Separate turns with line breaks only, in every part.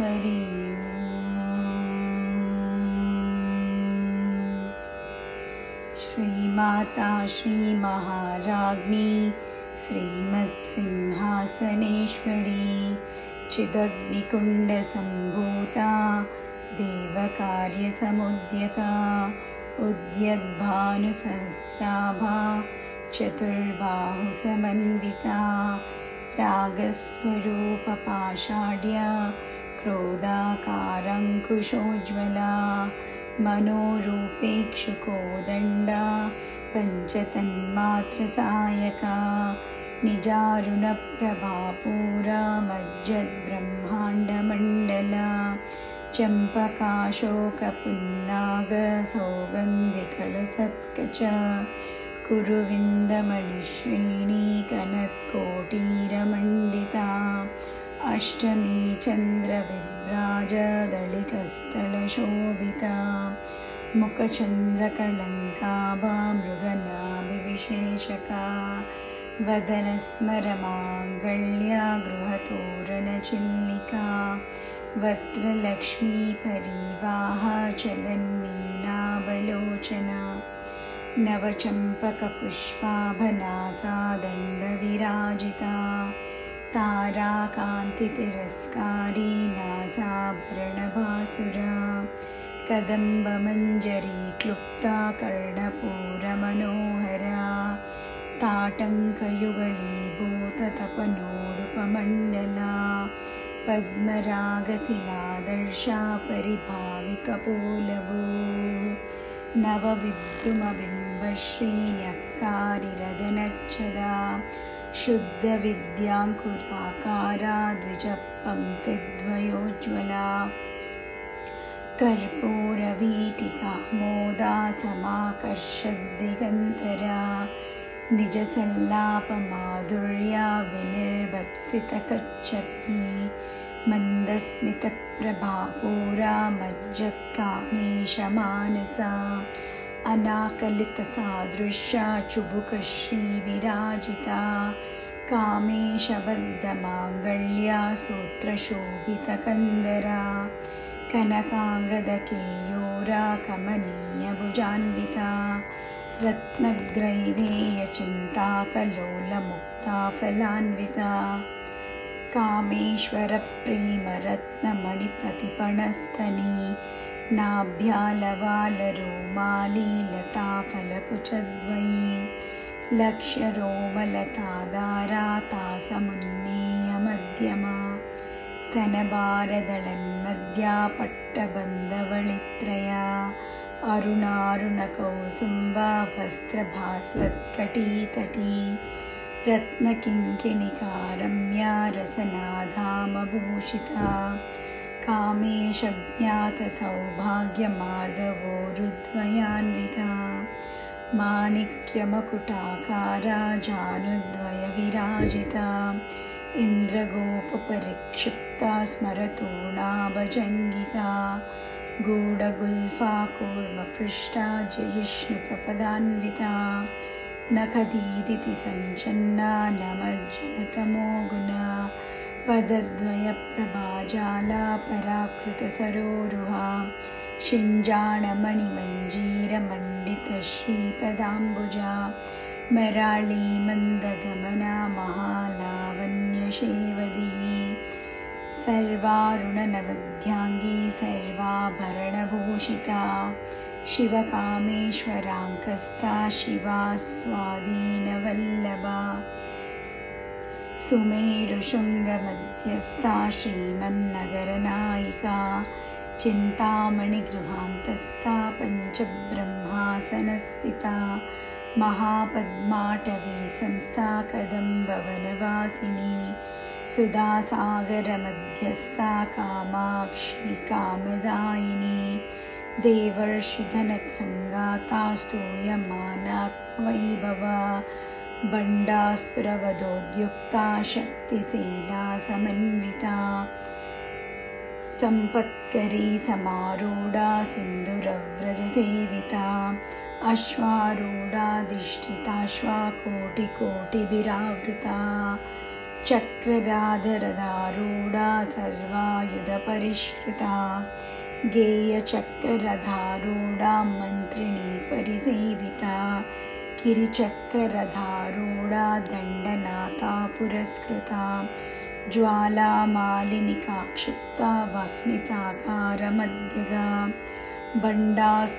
हरि श्रीमाता श्रीमहाराज्ञी श्रीमत्सिंहासनेश्वरी चिदग्निकुण्डसम्भूता देवकार्यसमुद्यता उद्यद्भानुसहस्राभा चतुर्बाहुसमन्विता रागस्वरूपपाषाढ्या क्रोधाकारङ्कुशोज्ज्वला मनोरूपेक्षुकोदण्डा पञ्चतन्मात्रसायका निजारुणप्रभापूरा मज्जद्ब्रह्माण्डमण्डला चम्पकाशोकपुन्नागसौगन्धिकलसत्कच कुरुविन्दमणिश्रेणीकनत्कोटीरमण्डिता अष्टमी चन्द्रविभ्राजदलिकस्थलशोभिता मुखचन्द्रकलङ्काभा मृगनाभिविशेषका वदनस्मरमाङ्गल्या गृहतोरणचिल्लिका वक्त्रलक्ष्मीपरिवाह चलन्मीनाबलोचना नवचम्पकपुष्पाभनासा दण्डविराजिता ताराकान्तितिरस्कारी नासाभरणभासुरा कदम्बमञ्जरी क्लुप्ता कर्णपूरमनोहरा ताटङ्कयुगलीभूततपनोडुपमण्डला पद्मरागशिलादर्शा परिभाविकपोलभू नवविद्रुमबिम्बश्रीन्यक्कारिरदनच्छदा शुद्धविद्याङ्कुराकारा द्विजपङ्क्तिद्वयोज्ज्वला। कर्पूरवीटिका मोदा समाकर्षद्दिगन्तरा निजसल्लापमाधुर्या विनिर्वत्सितकच्छपी। मन्दस्मितप्रभापूरा मज्जत्कामेशमानसा अनाकलितसादृश्या चुबुकश्रीविराजिता कामेशबद्धमाङ्गल्या सूत्रशोभितकन्दरा कनकाङ्गदकेयूरा कमनीयभुजान्विता रत्नग्रैवेयचिन्ताकलोलमुक्ताफलान्विता कामेश्वरप्रेमरत्नमणिप्रतिपणस्तनी नाभ्यालवालरोमालीलताफलकुचद्वयी। लक्ष्यरोमलतादारा तासमुन्नीयमध्यमा स्तनभारदळन्मध्या पट्टबन्धवळित्रया अरुणारुणकौसुम्बा वस्त्रभास्वत्कटीतटी रत्नकिङ्किणिकारम्या रसनाधामभूषिता कामेशज्ञातसौभाग्यमार्दवोरुद्वयान्विता माणिक्यमकुटाकारा जानुद्वयविराजिता इन्द्रगोपपरिक्षिप्ता स्मरतूणाभजङ्गिका गूढगुल्फा कूर्मपृष्ठा जयिष्णुप्रपदान्विता। नखदीदिति सञ्चन्ना नमज्जनतमो गुणा पदद्वयप्रभाजाला पराकृतसरोरुहा शिञ्जाणमणिमञ्जीरमण्डितश्रीपदाम्बुजा। मराळीमन्दगमना महालावण्यशेवदी। सर्वारुणनवध्याङ्गी सर्वाभरणभूषिता। शिवकामेश्वराङ्कस्था शिवा स्वाधीनवल्लभा सुमेरुशृङ्गमध्यस्था श्रीमन्नगरनायिका चिन्तामणिगृहान्तस्था पञ्चब्रह्मासनस्थिता महापद्माटवी संस्था कदम्बवनवासिनी सुधासागरमध्यस्था कामाक्षी कामदायिनी देवर्षिघनत्सङ्गाता स्तूयमानात्मवैभवा बण्डासुरवधोद्युक्ता शक्तिसेना समन्विता सम्पत्करी समारूढा सिन्धुरव्रजसेविता। अश्वारूढाधिष्ठिताश्वा कोटिकोटिभिरावृता चक्रराधरधारूढा सर्वायुधपरिष्कृता। गेयचक्ररधारूढा मन्त्रिणी परिसेविता गिरिचक्ररधारूढा दण्डनाथा पुरस्कृता ज्वालामालिनिका क्षिप्ता वह्निप्राकारमध्यगा बण्डास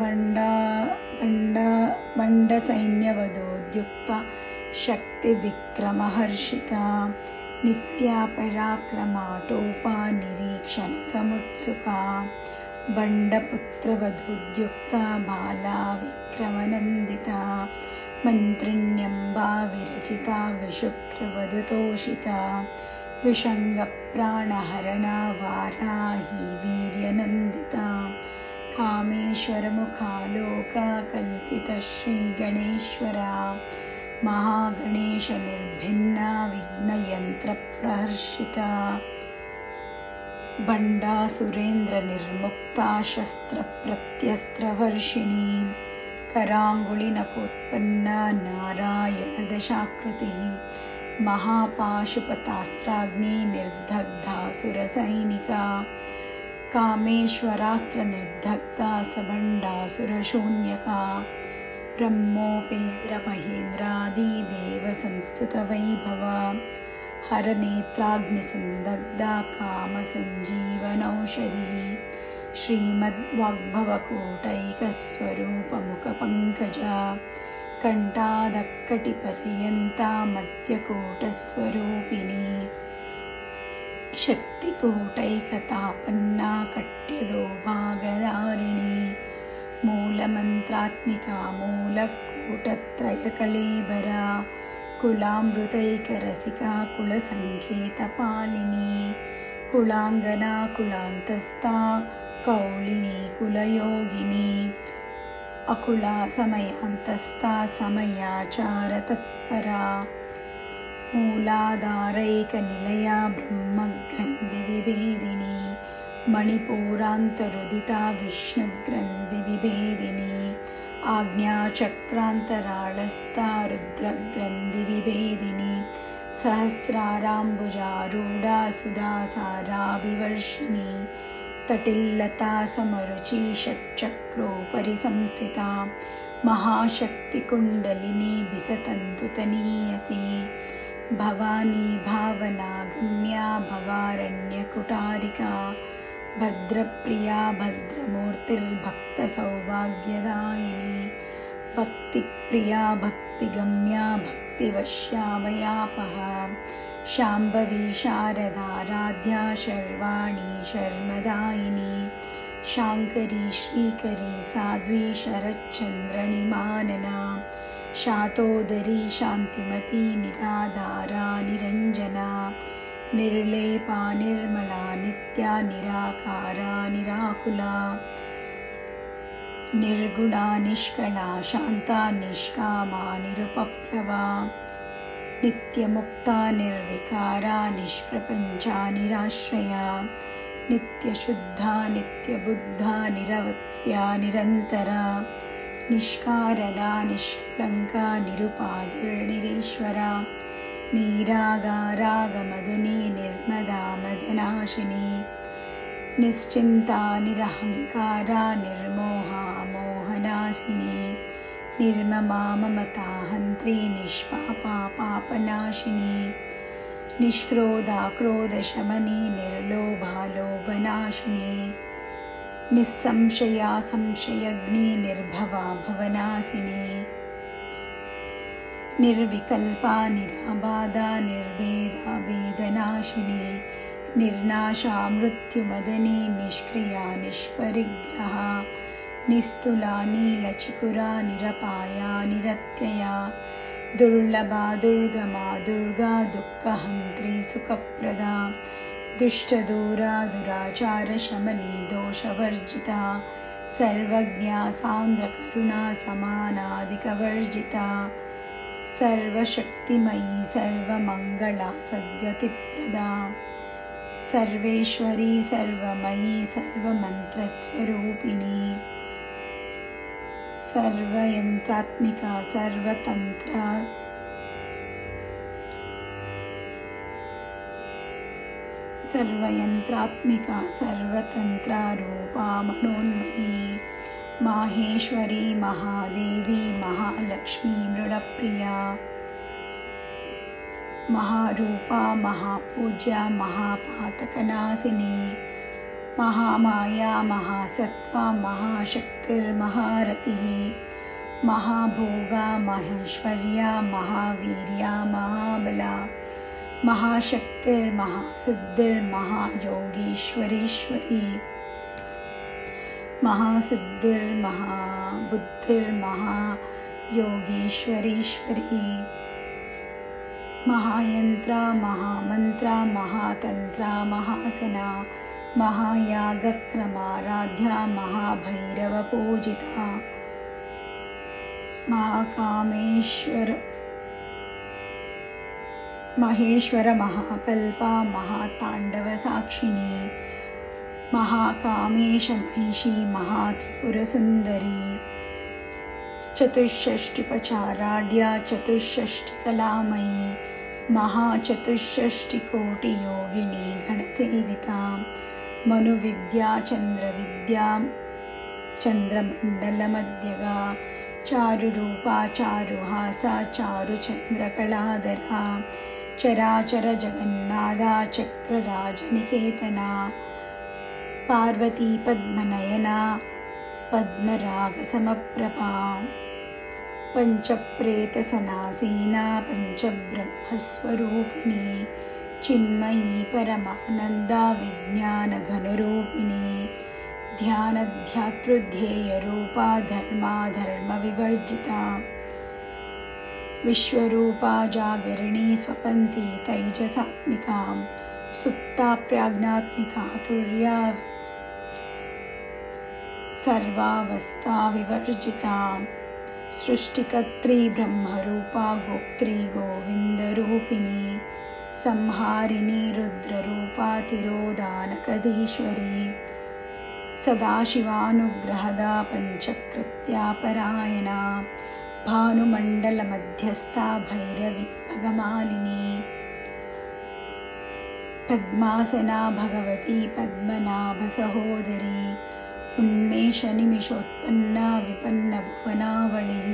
बण्डा बण्डा बण्डसैन्यवधोद्युक्ता शक्तिविक्रमहर्षिता नित्यापराक्रमाटोपा निरीक्षणसमुत्सुका बण्डपुत्रवधुद्युक्ता बाला विक्रमनन्दिता मन्त्रिण्यम्बा विरचिता विशुक्रवधुतोषिता विषङ्गप्राणहरणा वाराही वीर्यनन्दिता कामेश्वरमुखालोका कल्पितश्रीगणेश्वरा महागणेशनिर्भिन्ना विघ्नयन्त्रप्रहर्षिता बण्डासुरेन्द्रनिर्मुक्ता शस्त्रप्रत्यस्त्रवर्षिणी कराङ्गुलिनकोत्पन्ना नारायणदशाकृतिः महापाशुपतास्त्राग्नि निर्दग्धासुरसैनिका कामेश्वरास्त्रनिर्दग्धा सबण्डासुरशून्यका ब्रह्मोपेन्द्रमहेन्द्रादिदेवसंस्तुतवैभव हरनेत्राग्निसन्दग्धा कामसञ्जीवनौषधिः श्रीमद्वाग्भवकोटैकस्वरूपमुखपङ्कजा कण्ठादक्कटिपर्यन्ता मध्यकोटस्वरूपिणी शक्तिकोटैकतापन्ना कट्यदो भागधारिणी मूलमन्त्रात्मिका मूलकूटत्रयकळेबरा कुलामृतैकरसिका कुलसङ्केतपालिनी कुलाङ्गना कुलान्तस्था कौलिनी कुलयोगिनी अकुला समयान्तस्था समयाचारतत्परा मूलाधारैकनिलया ब्रह्मग्रन्थिविभेदिनी मणिपूरान्तरुदिता विष्णुग्रन्थिविभेदिनी आज्ञाचक्रान्तराळस्था रुद्रग्रन्थिविभेदिनी सहस्राराम्बुजारूढा सुधासाराभिवर्षिणी तटिल्लता समरुचि षट्चक्रोपरि संस्थिता महाशक्तिकुण्डलिनी विसतन्तुतनीयसी भवानी भावनागम्या भवारण्यकुटारिका भद्रप्रिया भद्रमूर्तिर्भक्तसौभाग्यदायिनी। भक्तिप्रिया भक्तिगम्या भक्तिवश्यामयापहा शाम्भवी शारदाराध्या शर्वाणी शर्मदायिनी। शाङ्करी श्रीकरी साध्वी शरच्चन्द्रनिमानना शातोदरी शान्तिमती निराधारा निरञ्जना निर्लेपा निर्मला नित्या निराकारा निराकुला। निर्गुणा निष्कला शान्ता निष्कामा निरुपप्लवा। नित्यमुक्ता निर्विकारा निष्प्रपञ्चा निराश्रया। नित्यशुद्धा नित्यबुद्धा निरवत्या निरन्तरा। निष्कारला निष्कलङ्का निरुपाधिर्निरीश्वरा नीरागारागमदनी निर्मदा मदनाशिनी। निश्चिन्ता निरहङ्कारा निर्मोहा मोहनाशिनी। निर्ममा ममता हन्त्री निष्पापा पापनाशिनी। निष्क्रोधा क्रोधशमनी निर्लोभा लोभनाशिनी। निःसंशया संशयग्नि निर्भवा भवनाशिनी निर्विकल्पा निराबाधा निर्भेदा वेदनाशिनी निर्नाशा मृत्युमदनी निष्क्रिया निष्परिग्रहा निस्तुला नीलचिकुरा निरपाया निरत्यया दुर्लभा दुर्गमा दुर्गा दुःखहन्त्री सुखप्रदा दुष्टदूरा दुराचारशमनी दोषवर्जिता सर्वज्ञा सान्द्रकरुणा समानादिकवर्जिता सर्वशक्तिमयी सर्वमङ्गला सद्गतिप्रदा। सर्वेश्वरी सर्वमयी सर्वमन्त्रस्वरूपिणी। सर्वयन्त्रात्मिका सर्वतन्त्रा। सर्वयन्त्रात्मिका सर्वतन्त्रारूपा मनोन्मयी माहेश्वरी, महादेवी, महालक्ष्मी मृडप्रिया महारूपा, महापूज्या महापातकनाशिनी महामाया, महासत्त्वा महाशक्तिर्महारतिः महाभोगा, महेश्वर्या, महावीर्या, महाबला महाशक्तिर्महासिद्धिर्महायोगीश्वरीश्वरी महासिद्धिर्महाबुद्धिर्महायोगीश्वरीश्वरी महायन्त्रा महामन्त्रा महातन्त्रा महासना महायागक्रमाराध्या महाभैरवपूजिता। महाकामेश्वर महेश्वरमहाकल्पा महाताण्डवसाक्षिणी महाकामेशमहिषी महात्रिपुरसुन्दरी चतुष्षष्टिपचाराढ्या चतुष्षष्टिकलामयी महाचतुष्षष्टिकोटियोगिनी गणसेविता मनुविद्या चन्द्रविद्या चन्द्रमण्डलमध्यगा चारुरूपा चारुहासा चारुचन्द्रकलाधरा चराचरजगन्नादा चक्रराजनिकेतना पार्वती पद्मनयना पद्मरागसमप्रभा पञ्चप्रेतसनासीना पञ्चब्रह्मस्वरूपिणी चिन्मयी परमानन्दा विज्ञानघनरूपिणी ध्यानध्यातृध्येयरूपा धर्माधर्मविवर्जिता विश्वरूपा जागरिणी स्वपन्ती तैजसात्मिका सुप्ता प्राज्ञात्मिका तुर्या सर्वावस्था विवर्जिता। सृष्टिकर्त्री ब्रह्मरूपा गोत्री गोविन्दरूपिणी। संहारिणी रुद्ररूपा तिरोदानकधीश्वरी। सदाशिवानुग्रहदा पञ्चकृत्यापरायणा। भानुमण्डलमध्यस्था भैरवी भगमालिनी पद्मासना भगवती पद्मनाभसहोदरी उन्मेषनिमिषोत्पन्ना विपन्नभुवनावळिः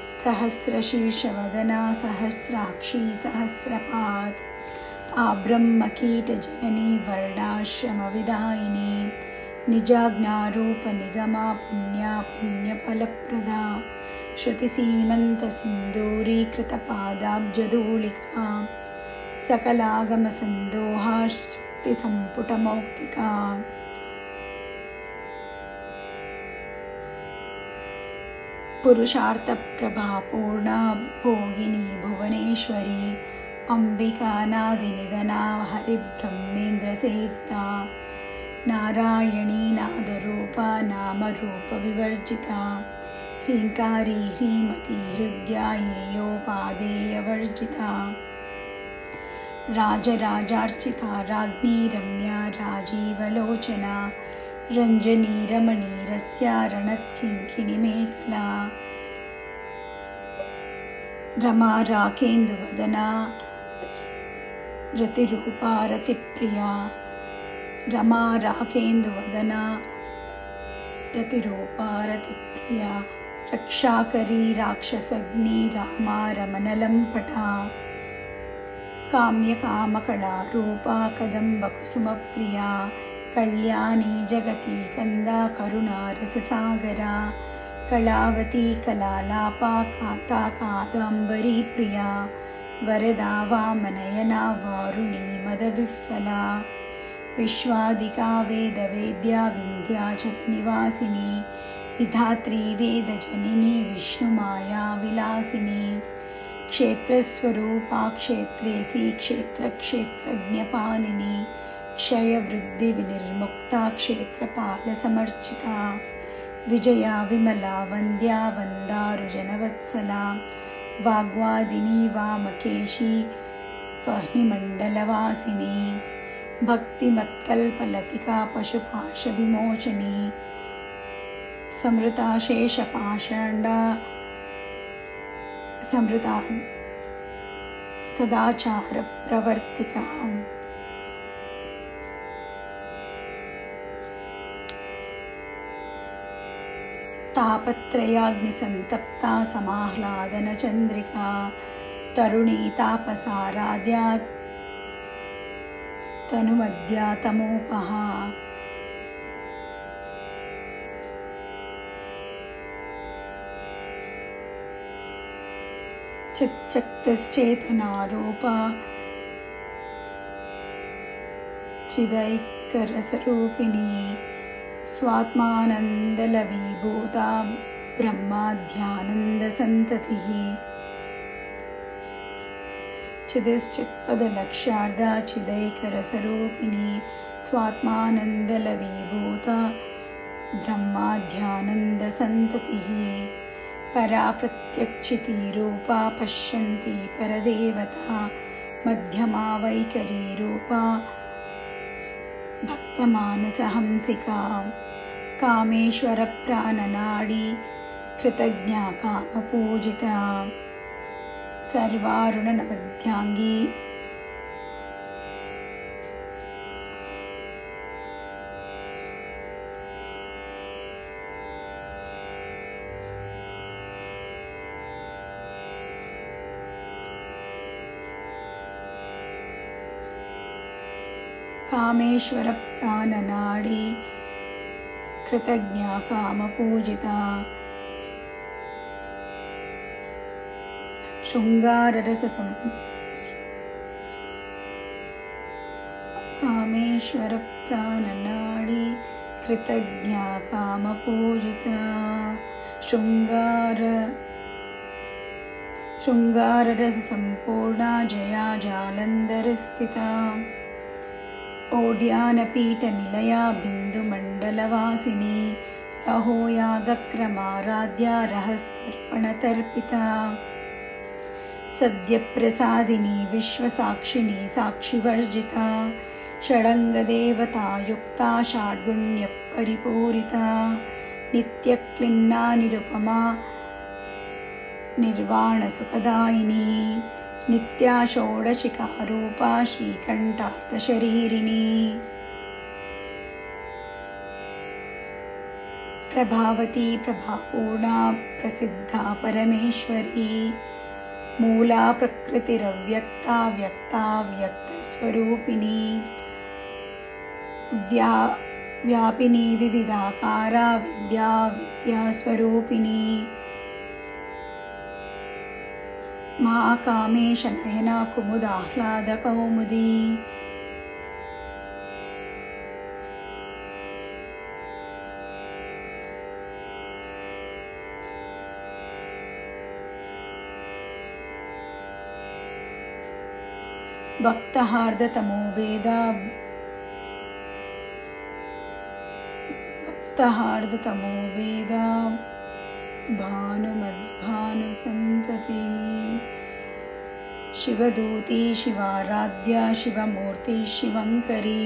सहस्रशीर्षवदना सहस्राक्षी सहस्रपात् आब्रह्मकीटजननी वर्णाश्रमविदायिनी निजाज्ञारूपनिगमा पुण्या पुण्यफलप्रदा श्रुतिसीमन्तसिन्दूरीकृतपादाब्जधूलिका सकलागमसन्दोहा शुक्तिसम्पुटमौक्तिका पुरुषार्थप्रभापूर्णा भोगिनी भुवनेश्वरी अम्बिकानादिनिधना हरिब्रह्मेन्द्रसेविता नारायणी नादरूपा नामरूपविवर्जिता ह्रीङ्कारी ह्रीमती हृद्यायेयोपादेयवर्जिता राजराजार्चिता राज्ञी रम्या राजीवलोचना रञ्जनी रमणीरस्या रणत्किङ्किणिमेखला रमा राकेन्दुवदना रतिरूपा रतिप्रिया। रमा राकेन्दुवदना रतिरूपा रतिप्रिया। रक्षाकरी राक्षसग्नी रामा रमनलम्पटा काम्यकामकलारूपा कदम्बकुसुमप्रिया कल्याणी जगती कन्दा करुणारससागरा कलावती कलालापा कान्ता कादम्बरी प्रिया वरदा वामनयना वारुणी मदविह्वला विश्वादिका वेदवेद्या विन्ध्याचलनिवासिनी विधात्री वेदजनिनी विष्णुमाया विलासिनी क्षेत्रस्वरूपा क्षेत्रेसी क्षेत्रक्षेत्रज्ञपालिनी क्षयवृद्धिविनिर्मुक्ता क्षेत्रपालसमर्चिता विजया विमला वन्द्या वन्दारुजनवत्सला वाग्वादिनी वामकेशी वह्निमण्डलवासिनी भक्तिमत्कल्पलतिका पशुपाशविमोचनी समृता समृता सदाचारप्रवर्तिकाम्। तापत्रयाग्निसन्तप्ता समाह्लादनचन्द्रिका तरुणी तापसाराध्या तनुमद्या तमोपहा चिच्चक्तिश्चेतनारूपा चिदैकरसरूपिणी स्वात्मानन्दलवीभूता ब्रह्माध्यानन्दसन्ततिः। चिदिश्चित्पदलक्ष्यार्धा चिदैकरसरूपिणी स्वात्मानन्दलवीभूता ब्रह्माध्यानन्दसन्ततिः। परा प्रत्यक्षितीरूपा पश्यन्ति परदेवता मध्यमा वैकरीरूपा भक्तमानसहंसिका कामेश्वरप्राणनाडी कृतज्ञा कामपूजिता सर्वारुणनवध्याङ्गी कामेश्वरप्राणनाडी कृतज्ञा कामपूजिता। शृङ्गाररससं कामेश्वरप्राणनाडी कृतज्ञा कामपूजिता। शृङ्गार शृङ्गाररससम्पूर्णा जया जालन्धरस्थिता ओड्यानपीठनिलया बिन्दुमण्डलवासिनी रहोयागक्रमाराध्या रहस्तर्पणतर्पिता सद्यप्रसादिनी विश्वसाक्षिणी साक्षिवर्जिता। षडङ्गदेवतायुक्ता षाड्गुण्यपरिपूरिता नित्यक्लिन्ना निरुपमा निर्वाणसुखदायिनी नित्या षोडशिकारूपा श्रीकण्ठार्थशरीरिणी। प्रभावती प्रभापूर्णा प्रसिद्धा परमेश्वरी। मूला प्रकृतिरव्यक्ता व्यक्ता व्यक्तस्वरूपिणी। व्या व्यापिनी विविधाकारा विद्या विद्यास्वरूपिणी महाकामेशनयना कुमुदाह्लादकौमुदी भक्तहार्दतमो वेदा भक्तहार्दतमो वेदा भानुमद्भानुसन्तति शिवदूती शिवाराध्या शिवमूर्ति शिवङ्करी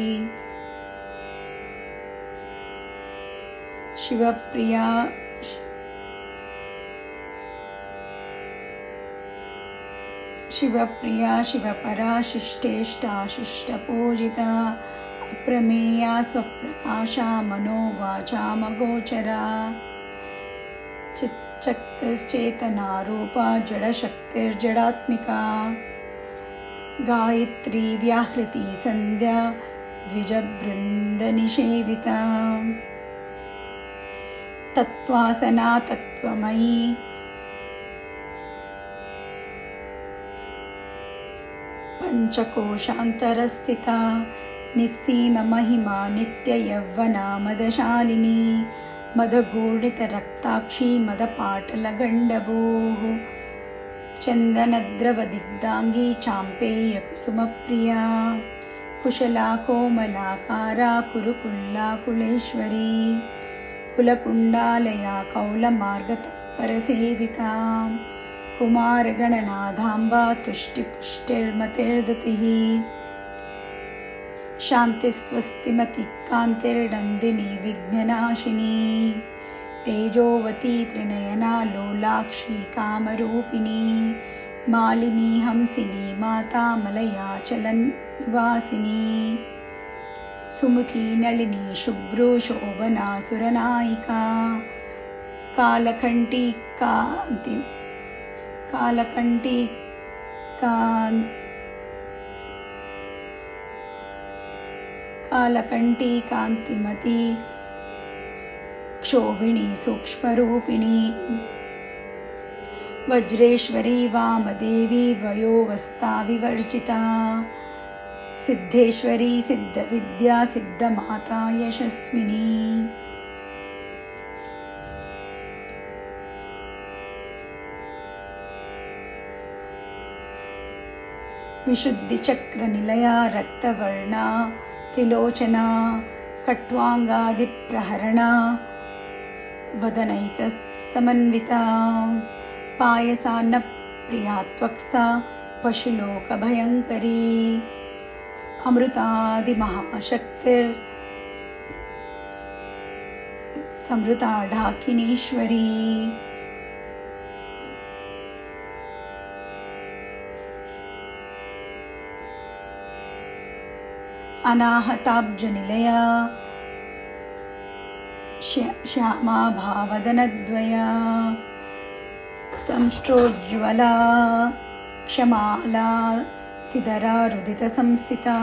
शिवप्रिया शिवप्रिया शिवपरा शिष्टेष्टा शिष्टपूजिता अप्रमेया स्वप्रकाशा मनोवाचामगोचरा चिच्चक्तिश्चेतनारूपा जडशक्तिर्जडात्मिका। गायत्री व्याहृती सन्ध्या द्विजबृन्दनिषेविता। तत्त्वासना तत्त्वमयी। पञ्चकोशान्तरस्थिता निस्सीममहिमा नित्ययौवना मदशालिनी मदगूढितरक्ताक्षी मदपाटलगण्डभूः चन्दनद्रवदिग्धाङ्गी चाम्पेयकुसुमप्रिया कुशला कोमलाकारा कुरुकुल्ला कुलेश्वरी कुलकुण्डालया कौलमार्गतत्परसेविता कुमारगणनाथाम्बा तुष्टिपुष्टिर्मतिर्दतिः शान्तिस्वस्तिमति कान्तिर्नन्दिनी विघ्ननाशिनी। तेजोवती त्रिनयना लोलाक्षी कामरूपिणी। मालिनी हंसिनी माता मलयाचलनिवासिनी सुमुखी नलिनी शुभ्रो शोभना सुरनायिका। कालकण्ठी कान्ति कालकण्ठी कान्तिमती क्षोभिणी सूक्ष्मरूपिणी वज्रेश्वरी वामदेवी वयोवस्था विवर्जिता सिद्धेश्वरी सिद्धविद्या सिद्धमाता यशस्विनी। विशुद्धिचक्रनिलया रक्तवर्णा त्रिलोचना कट्वाङ्गादिप्रहरणा वदनैकसमन्विता पायसान्नप्रिया त्वक्स्था पशुलोकभयङ्करी अमृतादिमहाशक्तिर् समृता ढाकिनीश्वरी अनाहताब्जनिलया। श्यामा भावदनद्वया। दंष्ट्रोज्ज्वला क्षमाला तिदरा रुदितसंस्थिता